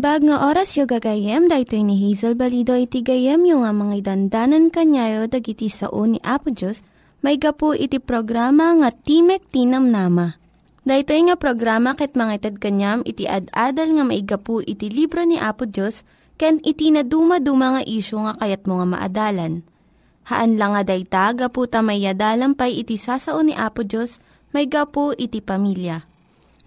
Naimbag nga oras yung gagayem, dahil ni Hazel Balido iti gayem yung nga mga dandanan kanyayo dagiti sao ni Apo Diyos, may gapu iti programa nga Timek Tinam Nama. Dahil nga programa ket mga itad kanyam iti ad-adal nga may gapu iti libro ni Apo Diyos, ken iti na dumaduma nga isyo nga kayat mo nga maadalan. Haan lang nga dayta, gapu tamay pay iti sasao ni Apo Diyos, may gapu iti pamilya.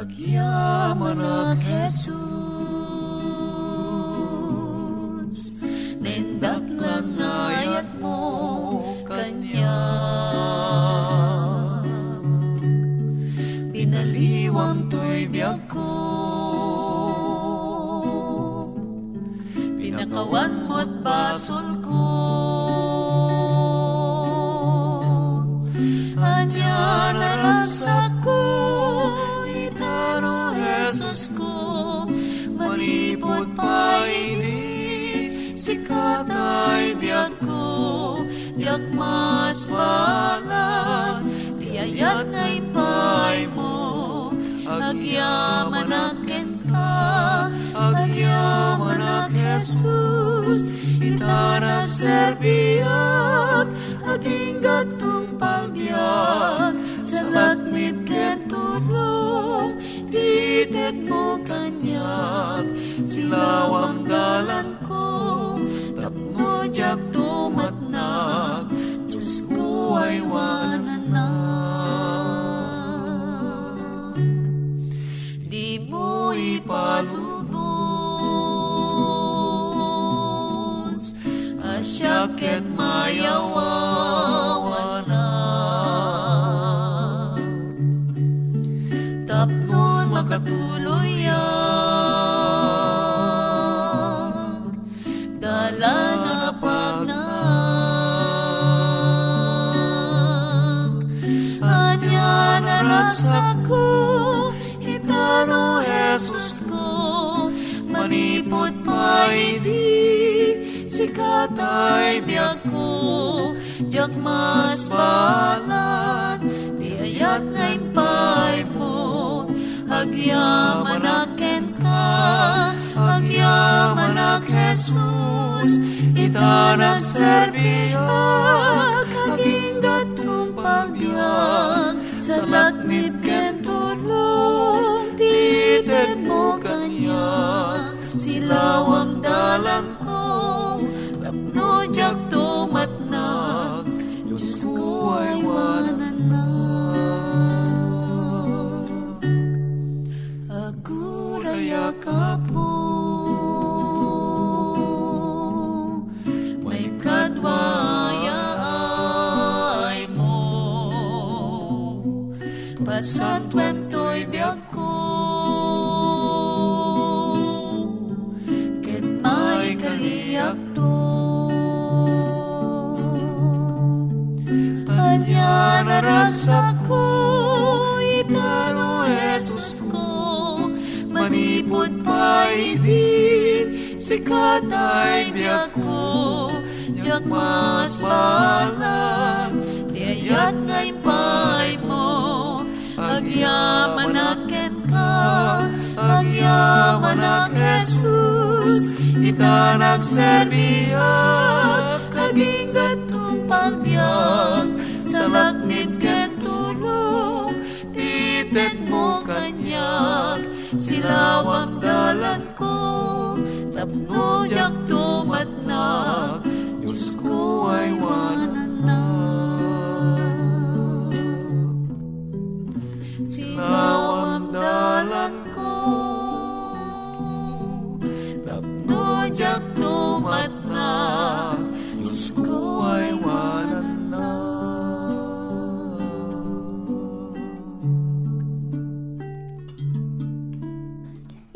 Agyaman ak Jesus Nendak nga ngayat mo Kanya. Pinaliwang to'y biyag ko. Pinakawan mo't basol ko mas balan Tiyayat ngay pay mo Agyaman akin ka Agyaman ak Jesus Itarag serbiyak Aging gatong palbiyak Sa lakmit ken tulong Titet mo kanyak Silawang dalan Itanak serbiak sikat ay biyak ko jak mas balag. Tiayat ngay pay mo agyaman aken ka agyaman ak Jesus. Ita nagserbiya kaging gatong pagbiyak sa laknib ken titet mo kanyak silawang dalan tapno yak tumatnak Diyos ko ay wananak silawang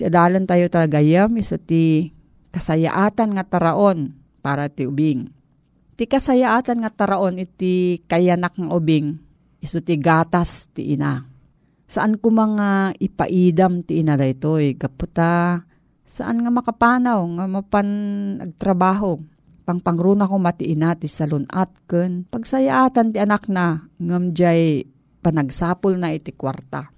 Ti adalan tayo tagayam isa ti kasayaatan nga taraon para ti ubing. Ti kasayaatan nga taraon iti kayanak nga ubing iso ti gatas ti ina. Saan ko mga ipaidam ti ina daytoy kaputa saan nga makapanaw nga mapan agtrabaho pangpangruna ko mati ina ti salunat ken pagsayaatan ti anak na ngam jay panagsapol na iti kwarta.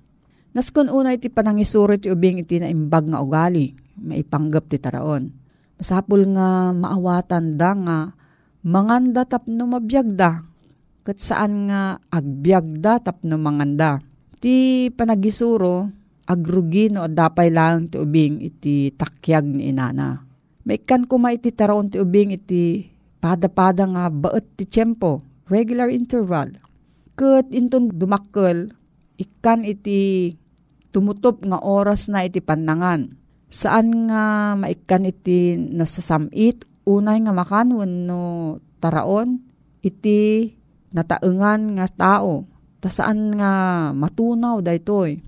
Naskon una iti panangisuro ti ubing iti naimbag nga ugali, maipanggap ti taraon. Masapul nga maawatan da nga manganda tapno mabiyagda. Kat saan nga agbyagda tapno manganda. Ti panagisuro, agrugi no dapay lang ti ubing iti takyag ni inana. Maikan kuma iti taraon ti ubing iti pada-pada nga baet ti tiyempo, regular interval. Kat inton dumakkel, ikan iti tumutop nga oras na iti panangan. Saan nga maikan iti nasasamit, unay nga makan no taraon, iti nataengan nga tao. Ta saan nga matunaw daytoy.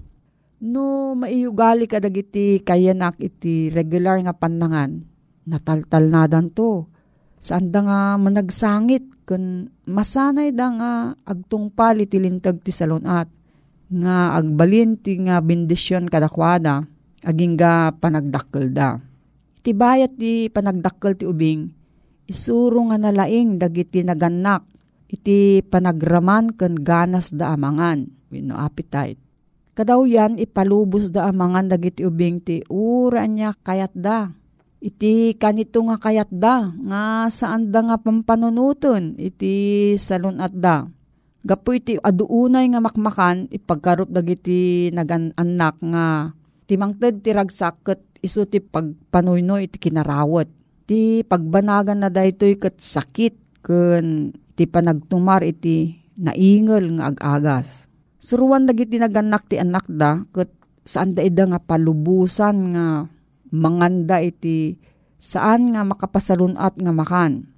No maiyugali ka dagiti kayanak iti regular nga panangan, nataltal na to. Saan da nga managsangit kun masanay da nga agtungpal iti lintag ti salonat nga agbalin ti nga bendisyon kadakwada aging ga panagdakkel da. Iti bayat ti panagdakkel ti ubing isuro nga nalaing dagiti naganak iti panagraman ken ganas da amangan no appetite. Kadaw yan ipalubos da amangan dagiti ubing ti ura niya kayat da. Iti kanito nga kayat da nga saan da nga pampanunuton iti salon at da Gapo iti aduunay nga makmakan ipagkarup dagiti naganak nga timangted ti ragsaket iso ti pagpanuyno iti kinarawat. Ti pagbanagan na daytoy ket sakit ken ti panagtumar iti naingel nga ag-agas. Suruan dagiti naganak ti anak da ket saan da ida nga palubusan nga manganda iti saan nga makapasalunat nga makan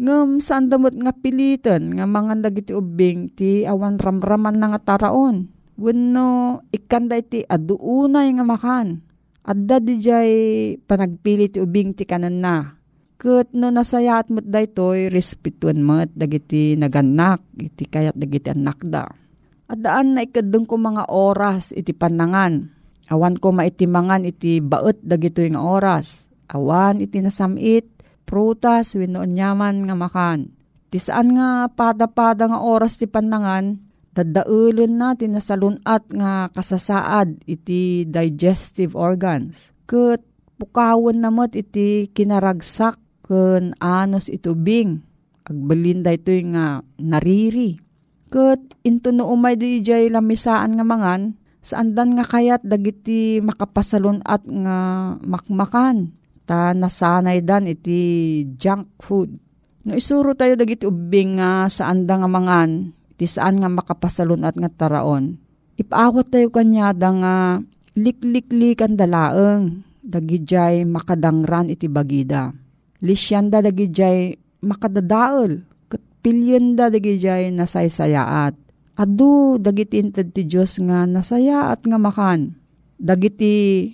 ngem saan damot nga pilitan nga mga dagiti ubing ti awan ramraman na nga taraon. Wenno ikanda iti aduunay nga makan. Adda di jay panagpili ti ubing ti kanan na. Kat no nasayat mo't daytoy respetuan mo't dagiti naganak iti kayat dagiti anak da. Adaan na ikadong ko mga oras iti panangan. Awan ko maitimangan iti baet dagito nga oras. Awan iti nasamit prutas, wino nyaman nga makan. Ti saan nga pada-pada nga oras ti panangan, dadaulon na tinasalunat nga kasasaad iti digestive organs. Kat pukawan namot iti kinaragsak ken anos itubing. Agbalinda ito nga nariri. Kat into no umay di jay lamisaan nga mangan, saandan nga kayat dagiti makapasalon at nga makmakan. Ta nasanay dan iti junk food. No isuro tayo dagiti ubing nga saan da nga mangan, iti saan nga makapasalon at nga taraon. Ipaawat tayo kanya da nga likliklik ang dalaeng, dagijay makadangran iti bagida. Lisyanda dagijay makadadaol, pilyenda dagijay nasaysayaat. Adu dagiti inted ti Diyos nga nasayaat nga makan. Dagiti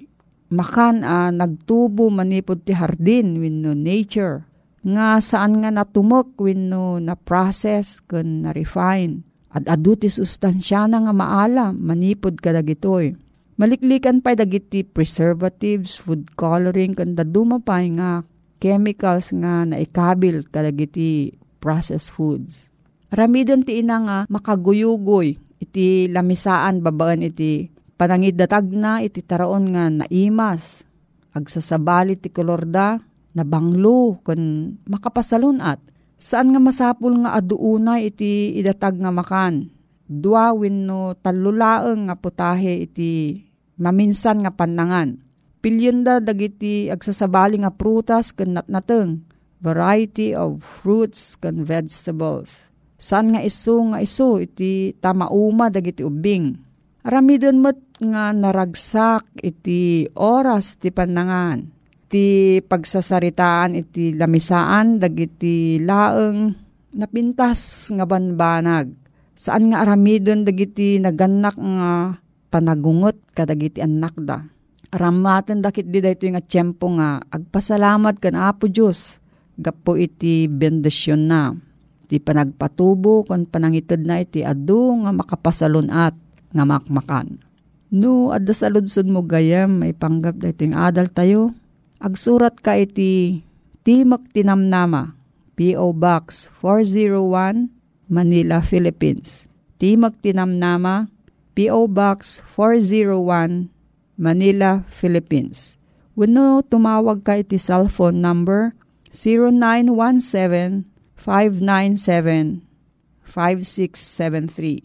makan ah, nagtubo manipod ti hardin wenno nature. Nga saan nga natumok wenno na process ken na refine. At adu ti sustansya na nga maala manipod kadagitoy. Maliklikan pa dagiti preservatives, food coloring, kanda dumapay nga chemicals nga naikabil kadagiti processed foods. Ramidon ti ina nga makaguyugoy iti lamisaan babaan iti panangidatag na iti taraon nga naimas. Agsasabali ti kolorda na banglo kun makapasalunat. Saan nga masapul nga aduunay iti idatag nga makan. Dua wenno talulaeng nga putahe iti maminsan nga panangan. Pilyenda dagiti agsasabali nga prutas ken natnateng variety of fruits and vegetables. San nga iso nga iso iti tamauma dagiti ubing. Aramidon mo't nga naragsak iti oras ti panangan. Ti pagsasaritaan iti lamisaan dagiti laeng napintas nga banbanag. Saan nga aramidon dagiti naganak nga panagungot kadagiti anak da. Aramaten dakit di dayto nga tiyempo nga agpasalamat kan Apo Diyos gapo iti bendisyon na. Iti panagpatubo kon panangitid na iti adu nga makapasalon at nga makmakan. No, adda sa ludsod mo gayam, may panggap da ito adal tayo. Agsurat ka iti Timok Tinamnama, P.O. Box 401, Manila, Philippines. Timok Tinamnama, P.O. Box 401, Manila, Philippines. Wano tumawag ka iti cellphone number 0917-597-5673.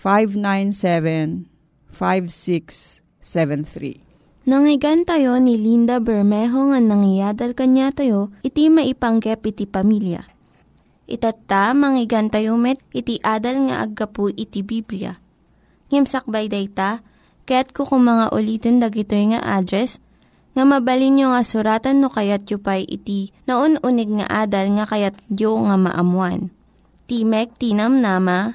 0917-597-5673. Nangyigan tayo ni Linda Bermejo nga nangyadal kanya tayo, iti maipanggep iti pamilya. Itatta, manggigan met, iti adal nga aggapu iti Biblia. Ngimsakbay day ta, kaya't kukumanga ulitin dagito nga address nga mabalin nyo nga suratan no kayat yu pa'y iti na unig nga adal nga kayat yu nga maamuan. Timek Tinam Nama,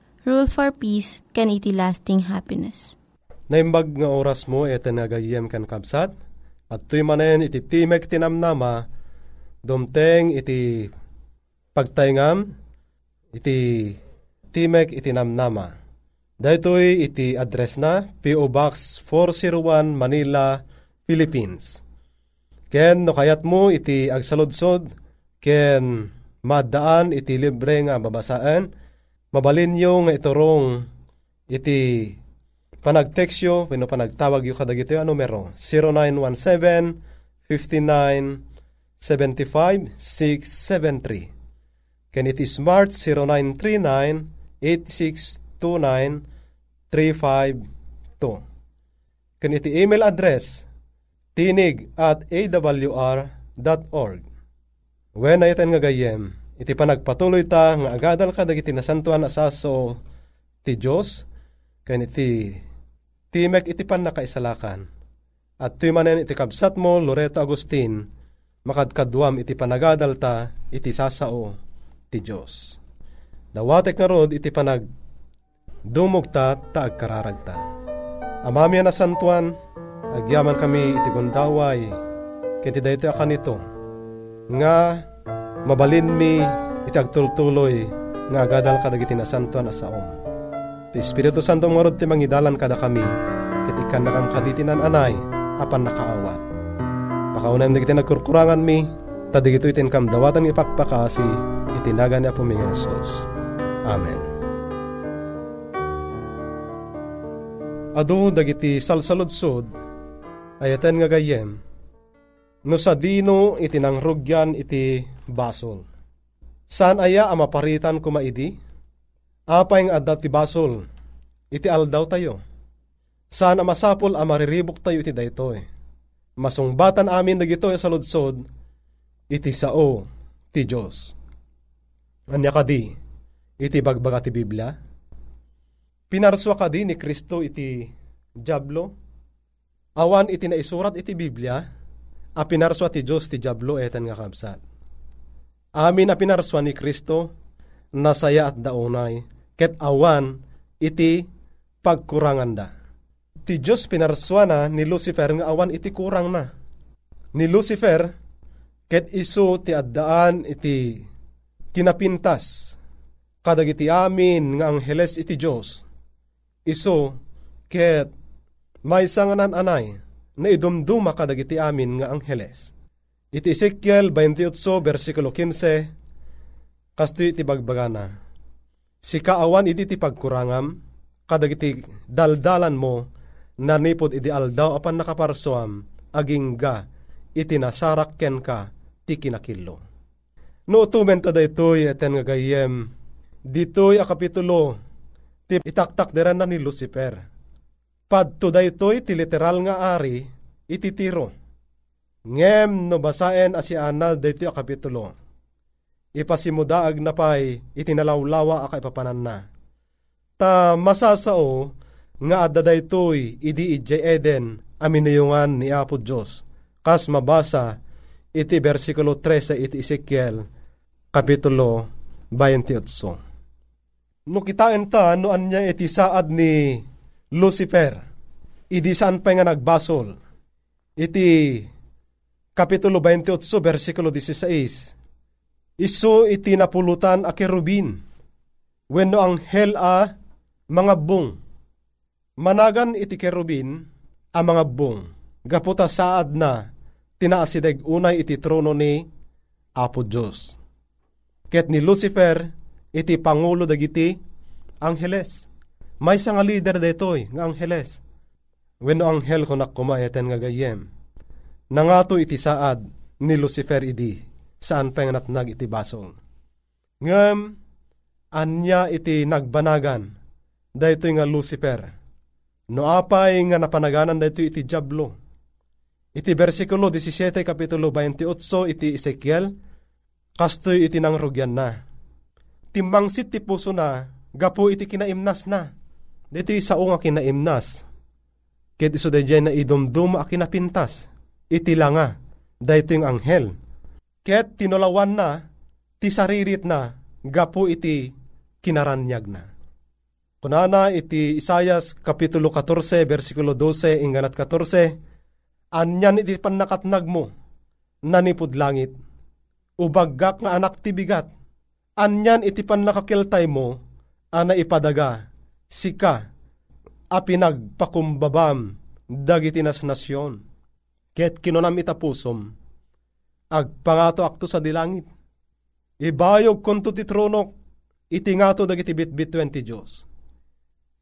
Rule for Peace, can iti lasting happiness. Naimbag nga oras mo iti nagayem kan kabsat, at tuy manen iti timek tinamnama, dumteng iti pagtaingam, iti timek iti namnama. Daytoy iti address na P.O. Box 401 Manila, Philippines. Ken no kayat mo iti agsaludsod, ken madaan iti libre nga babasaan, mabalin nyo nga iturong iti panagteksyo, wano panagtawag yung kadagito yung numero, 0917-59-75-673. Ken iti smart 0939-8629-352. Ken iti email address tinig at awr.org. When ayatan nga gayem, iti panagpatuloy ta nga agadal ka dagiti nasantuan asaso ti Diyos, kan iti timek iti pan nakaisalakan. At tumanen iti kabsat mo, Loreto Agustin, makadkadwam iti panagadal ta, iti sasao ti Diyos. Dawatek nga rod iti panag dumugta ta agkararagta. Amami na santuan, Agyaman kami iti gundaway, Kiti dayto akan ito. Nga mabalin mi iti agtultuloy nga agadal kadagiti na santo na saom. Ti Espiritu Santo marod ti mangidalan kada kami ket ikan nakam kaditinan anay apan nakaawat. Pakaunan dagiti nagkurkurangan mi tadigito itin kam dawatan ipakpakasi itinaga ni Apo mi Jesus. Amen. Ado dagiti salsaludsod ayaten nga gayem no sa dino itinangrugyan iti basol. Saan aya ang maparitan kumaidi? Apay nga adat ti basol, iti aldaw tayo. Saan ang masapol ang mariribok tayo iti daytoy. Masungbatan amin dagito sa ludsod, iti sao ti Diyos. Anya kadi, iti bagbaga ti Biblia. Pinarswa kadi ni Kristo iti Diablo. Awan iti naisurat iti Biblia, a pinarswa ti Diyos ti Diablo eten nga kabsat. Amin a pinarswa ni Kristo, nasaya at daunay, ket awan iti pagkurangan da. Ti Diyos pinarswa na ni Lucifer nga awan iti kurang na. Ni Lucifer, ket iso ti addaan iti kinapintas, kadagiti amin nga angheles iti Diyos. Iso, ket may sanganan anay, na idumduma kadagiti amin nga angheles. Iti Ezekiel 28 versikulo 15 kasto iti bagbagana. Si kaawan iti ti pagkurangam kadagiti daldalan mo nanipod iti aldaw apan nakaparsuam aging ga iti nasarak ken ka ti kinakillo. No tumen ta daytoy eten nga gayem ditoy a kapitulo ti itaktak deran na ni Lucifer. Padto daytoy ti literal nga ari iti tiro Ngem no basaen asianal dito a kapitulo. Ipasimudaag na pay itinalawlawa a kaipapanan na. Ta masasao nga adda daytoy idi ijay Eden aminayungan ni Apo Diyos. Kas mabasa iti versikulo 3 sa iti Ezekiel kapitulo 28. No kitain ta no anya iti saad ni Lucifer. Idi saan pa nga nagbasol. Iti Kapitulo 28, versikulo 16. Isu iti napulutan a kerubin, wenno ang hel a mga bung. Managan iti kerubin a mga bung, gaputa saad na tinaasideg unay iti trono ni Apo Diyos. Ket ni Lucifer iti pangulo dagiti angheles. May nga leader detoy nga angheles. Wenno anghel ko nakumayeten nga gayem Nangato iti saad ni Lucifer idi, saan pa nga natnag iti basong. Ngam, anya iti nagbanagan, dayto nga Lucifer. No apay nga napanaganan dayto iti Diablo. Iti versikulo 17 kapitulo 28 iti Ezekiel, kastoy iti nangrugyan na. Timbangsit ti puso na, gapo iti kinaimnas na. Dito isa nga kinaimnas. Kit iso na idumdum a kinapintas iti langa, dayto yung anghel. Ket tinulawan na, ti saririt na, gapu iti kinaranyag na. Kunana iti Isayas Kapitulo 14, versikulo 12, inganat 14, Anyan iti panakatnag mo, nanipod langit, ubaggak nga anak ti bigat, anyan iti panakakiltay mo, ana ipadaga, sika, a pinagpakumbabam, dagiti nas nasyon Ket kinunam itapusom, agpangato akto sa dilangit. Ibayog konto ti tronok, iti ngato dagiti bitbit 20 Diyos.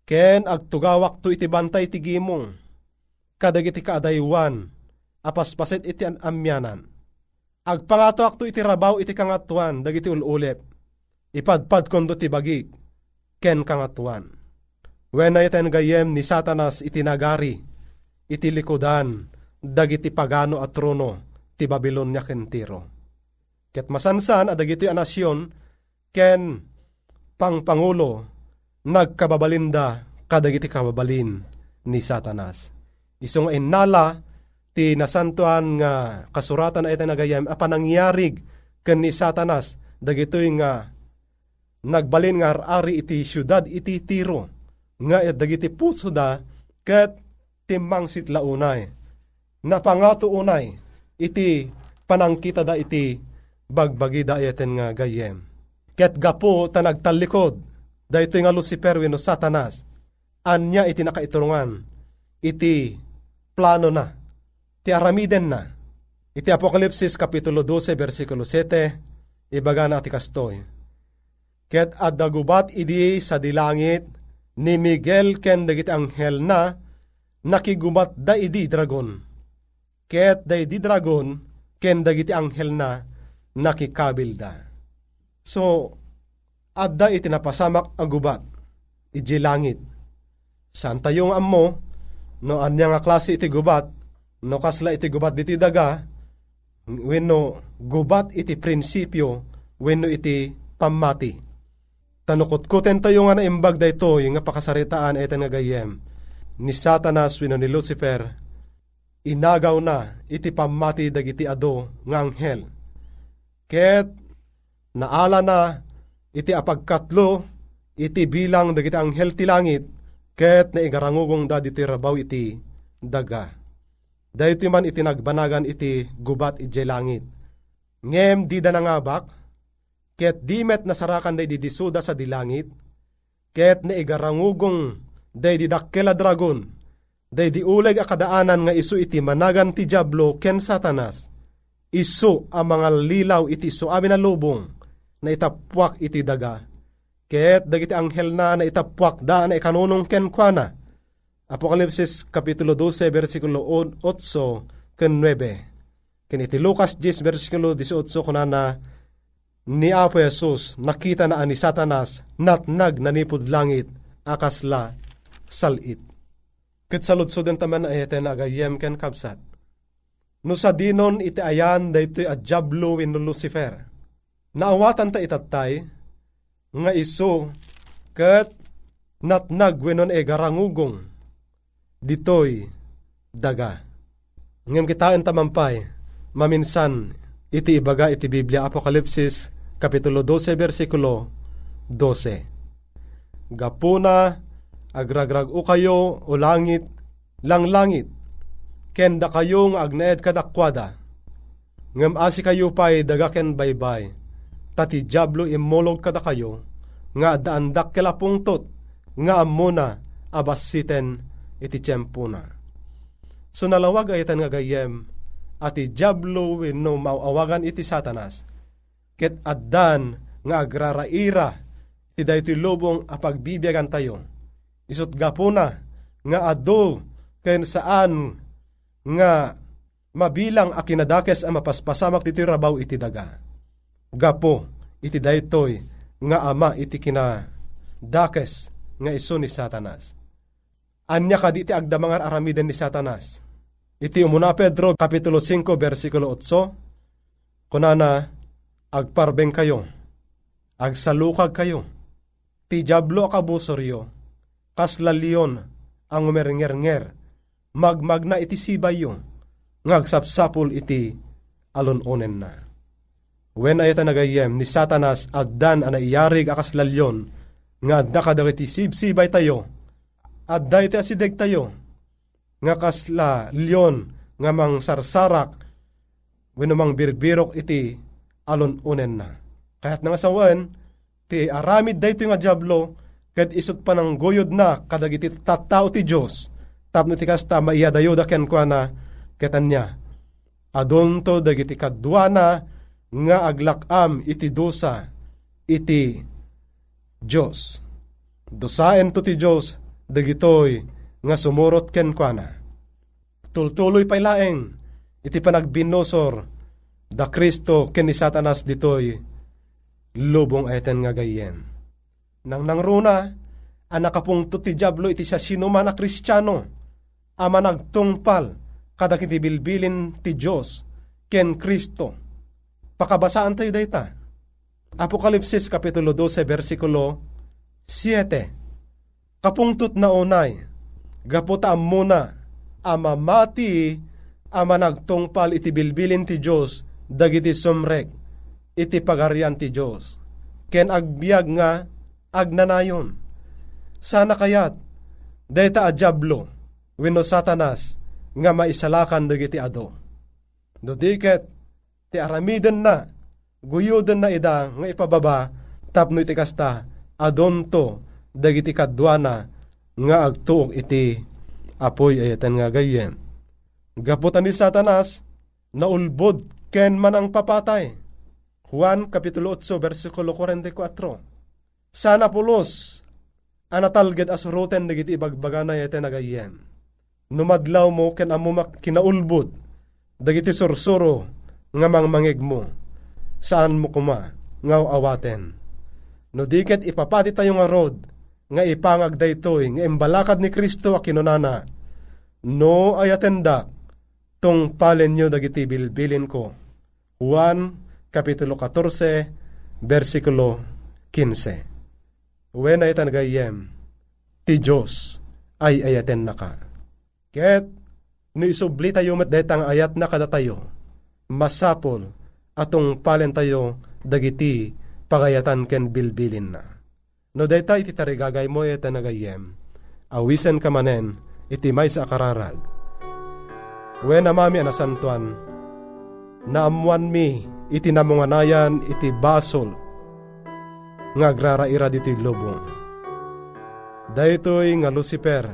Ken agtugawak to iti bantay ti gimong, kadagiti kaadaywan, apaspaset iti amyanan. Agpangato akto iti rabaw iti kangatuan, dagiti ululep, ipadpad kondo ti bagik, ken kangatuan. When na gayem ni satanas iti nagari, iti likodan, dagiti pagano at trono ti Babylonia kentiro. Ket masansan a dagiti anasyon ken pangpangulo nagkababalinda kadagiti kababalin ni Satanas. Isong inala ti nasantuan nga kasuratan iti nagayam a panangyarig ken ni Satanas dagitoy nga nagbalin nga ari iti syudad iti tiro nga dagiti puso da ket timmang sitlaunay napangato unay iti panangkita da iti bagbagi da eten nga gayem. Ket gapo ta nagtalikod da ito nga Lucifer wino satanas. Anya iti nakaiturungan iti plano na. Ti aramiden na. Iti Apokalipsis Kapitulo 12 versikulo 7 ibaga na ati kastoy. Ket addagubat idi sa dilangit ni Miguel ken dagiti anghel na nakigubat da idi dragon. Ket da idi dragon ken dagiti anghel na nakikabil da. So, adda iti napasamak agubat, iji langit. Saan tayo nga ammo, no anya nga klase iti gubat, no kasla iti gubat diti daga, wenno gubat iti prinsipyo, wenno iti pamati. Tanukotkuten tayo nga na imbag da ito, yung nga pakasaritaan ito nga gayem, ni Satanas wenno ni Lucifer, inagaw na iti pamati dagiti ado nga anghel. Ket naala na iti apagkatlo iti bilang dagiti anghel ti langit ket naigarangugong da diti rabaw iti daga. Dahito man iti nagbanagan iti gubat iti langit. Ngem di da nangabak, ket dimet nasarakan da disuda sa dilangit, ket naigarangugong day didakkel a dragon, day di uleg akadaanan nga isu iti managan ti Diablo ken Satanas, isu ang mga lilaw iti isu amin na lubong, na itapwak iti daga. Ket dagiti anghel na na itapwak da na ikanunong ken kwa na. Apokalipsis Kapitulo 12, versikulo 8 ken 9. Ken iti Lucas 10, versikulo 18 kuna na ni Apo Jesus nakita na ani Satanas natnag nanipod langit akasla salit. Ket saludsod den taman ayeten agayem ken kapsat. No sa dinon iti ayan daytoy a Diablo wenno Lucifer. Naawatan ta itatay nga iso ket natnag wenon e garangugong ditoy daga. Ngem kitaan tamampay maminsan iti ibaga iti Biblia Apokalipsis Kapitulo 12 versikulo 12. Gapuna agragrag o kayo o langit lang langit. Ken da kayo nga agnaed kadakwada ngem asi kayo pay daga ken baybay. Tati diablo imolog kada kayo. Nga daandak kelapungtot nga amuna abasiten iti tiyempo na. So nalawag ayatan nga gayem ati diablo wenno mauawagan iti satanas. Ket addan nga agraraira ti daytoy lubong a pagbibiyagan tayo. Isot gapuna nga ado ken saan nga mabilang a kinadakes a mapaspasamak ti rabaw iti daga. Gapo iti daytoy nga ama iti kinadakes nga iso ni Satanas. Anya ka di ti agdamangar aramiden ni Satanas. Iti umuna Pedro Kapitulo 5 versikulo 8 kunana agparbeng kayo agsalukag kayo ti jablo akabusoryo kaslaliyon ang umernger-nger magmagna iti sibayo ngagsapsapul iti alunonen na. When ayata nagayem ni Satanas addan ana iyarig akaslalyon nga adda kadagiti sibsibay tayo adda iti asideg tayo nga kasla lyon nga mang sarsarak wenno mang birbirok iti alon unen na. Kaya't nga sawan, ti aramid dayto nga jablo, kat isot pa ng goyod na kadagiti tattao ti Diyos, tapno ti kasta maiyadayo da ken kwa ketanya. Adon to dagiti kadwa na nga aglakam iti dosa iti Diyos. Dosaen to ti Diyos dagitoy nga sumurot ken kwa. Tultuloy pay laeng iti panagbinosor da Kristo ken ni Satanas ditoy lubong eten nga gayem. Nang nangruna, ang nakapungtot ti Diablo iti siya sinuman na kristyano, ama nagtungpal kada kiti bilbilin ti Diyos ken Kristo. Pakabasaan tayo dayta. Apokalipsis Kapitulo 12 versikulo 7 Kapungtot na unay, gaputa muna, ama mati, ama nagtungpal iti bilbilin ti Diyos, dagiti sumrek, iti pagarian ti Diyos. Ken agbiag nga, agnanayon. Sana kayat, dayta a Diablo, wenno satanas, nga maisalakan dagiti ado. No diket, ti aramiden na, guyuden na ida nga ipababa, tapno iti kasta, adonto, dagiti kadwana, nga agtuok iti apoy ayatan nga gayem. Gaputan ni Satanas, naulbod ken man ang papatay. Juan Kapitulo 8, versikulo 44. Sana pulos, anatalged as roten dagiti ibagbaga na yete nagayem. Numadlaw mo ken amo kinaulbod, dagiti sursuro nga mangmangig mo. Saan mo kuma, ngaw awaten. No diket ipapati tayo nga rod, nga ipangag daytoy, nga imbalakad ni Kristo a kinunana. No ayatenda, tong palen nyo dagiti bilbilin ko. Juan, Kapitulo 14, versikulo 15. When ay tanagayem, ti Diyos ay ayaten na ka. Ket, no isubli tayo met detang ayat na kada tayo, masapol atong palen tayo dagiti pagayatan ken bilbilin na. No deta iti tarigagay mo ita nagayem, awisen ka manen iti may sa akararag. Wen amami anasantuan, naamuan mi iti namunganayan iti basol nga agraraira dito'y lubong. Daytoy nga Lucifer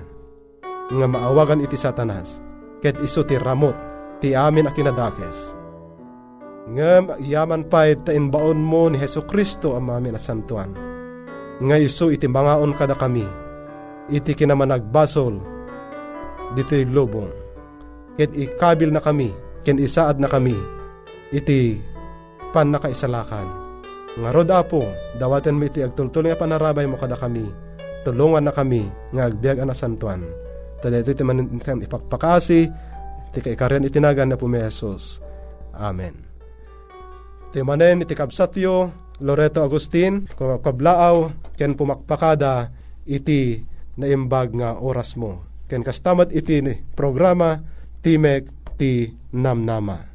nga maawagan iti satanas ket iso ti ramot ti amin a kinadakes. Nga yaman pa ta inbaon mo ni Heso Kristo ang amin na santuan. Nga iso iti mangaon kada kami iti kinamanagbasol dito'y lubong. Ket ikabil na kami ken isaad na kami iti pan nakaisalakan nga rod apo, dawaten mo iti agtultul nga panarabay mo kada kami. Tulungan na kami nga agbiag ana santuan. Tada ito iti manin ipakpakasi, iti kaikarian itinagan na pumesos. Amen. Iti manen iti kabsatyo, Loreto Agustin, kung ken pumakpakada, iti naimbag nga oras mo. Ken kastamat iti programa, Timek ti Namnama.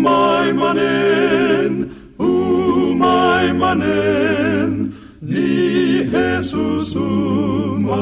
umaimanen, umaimanen, ni Jesus umaimanen.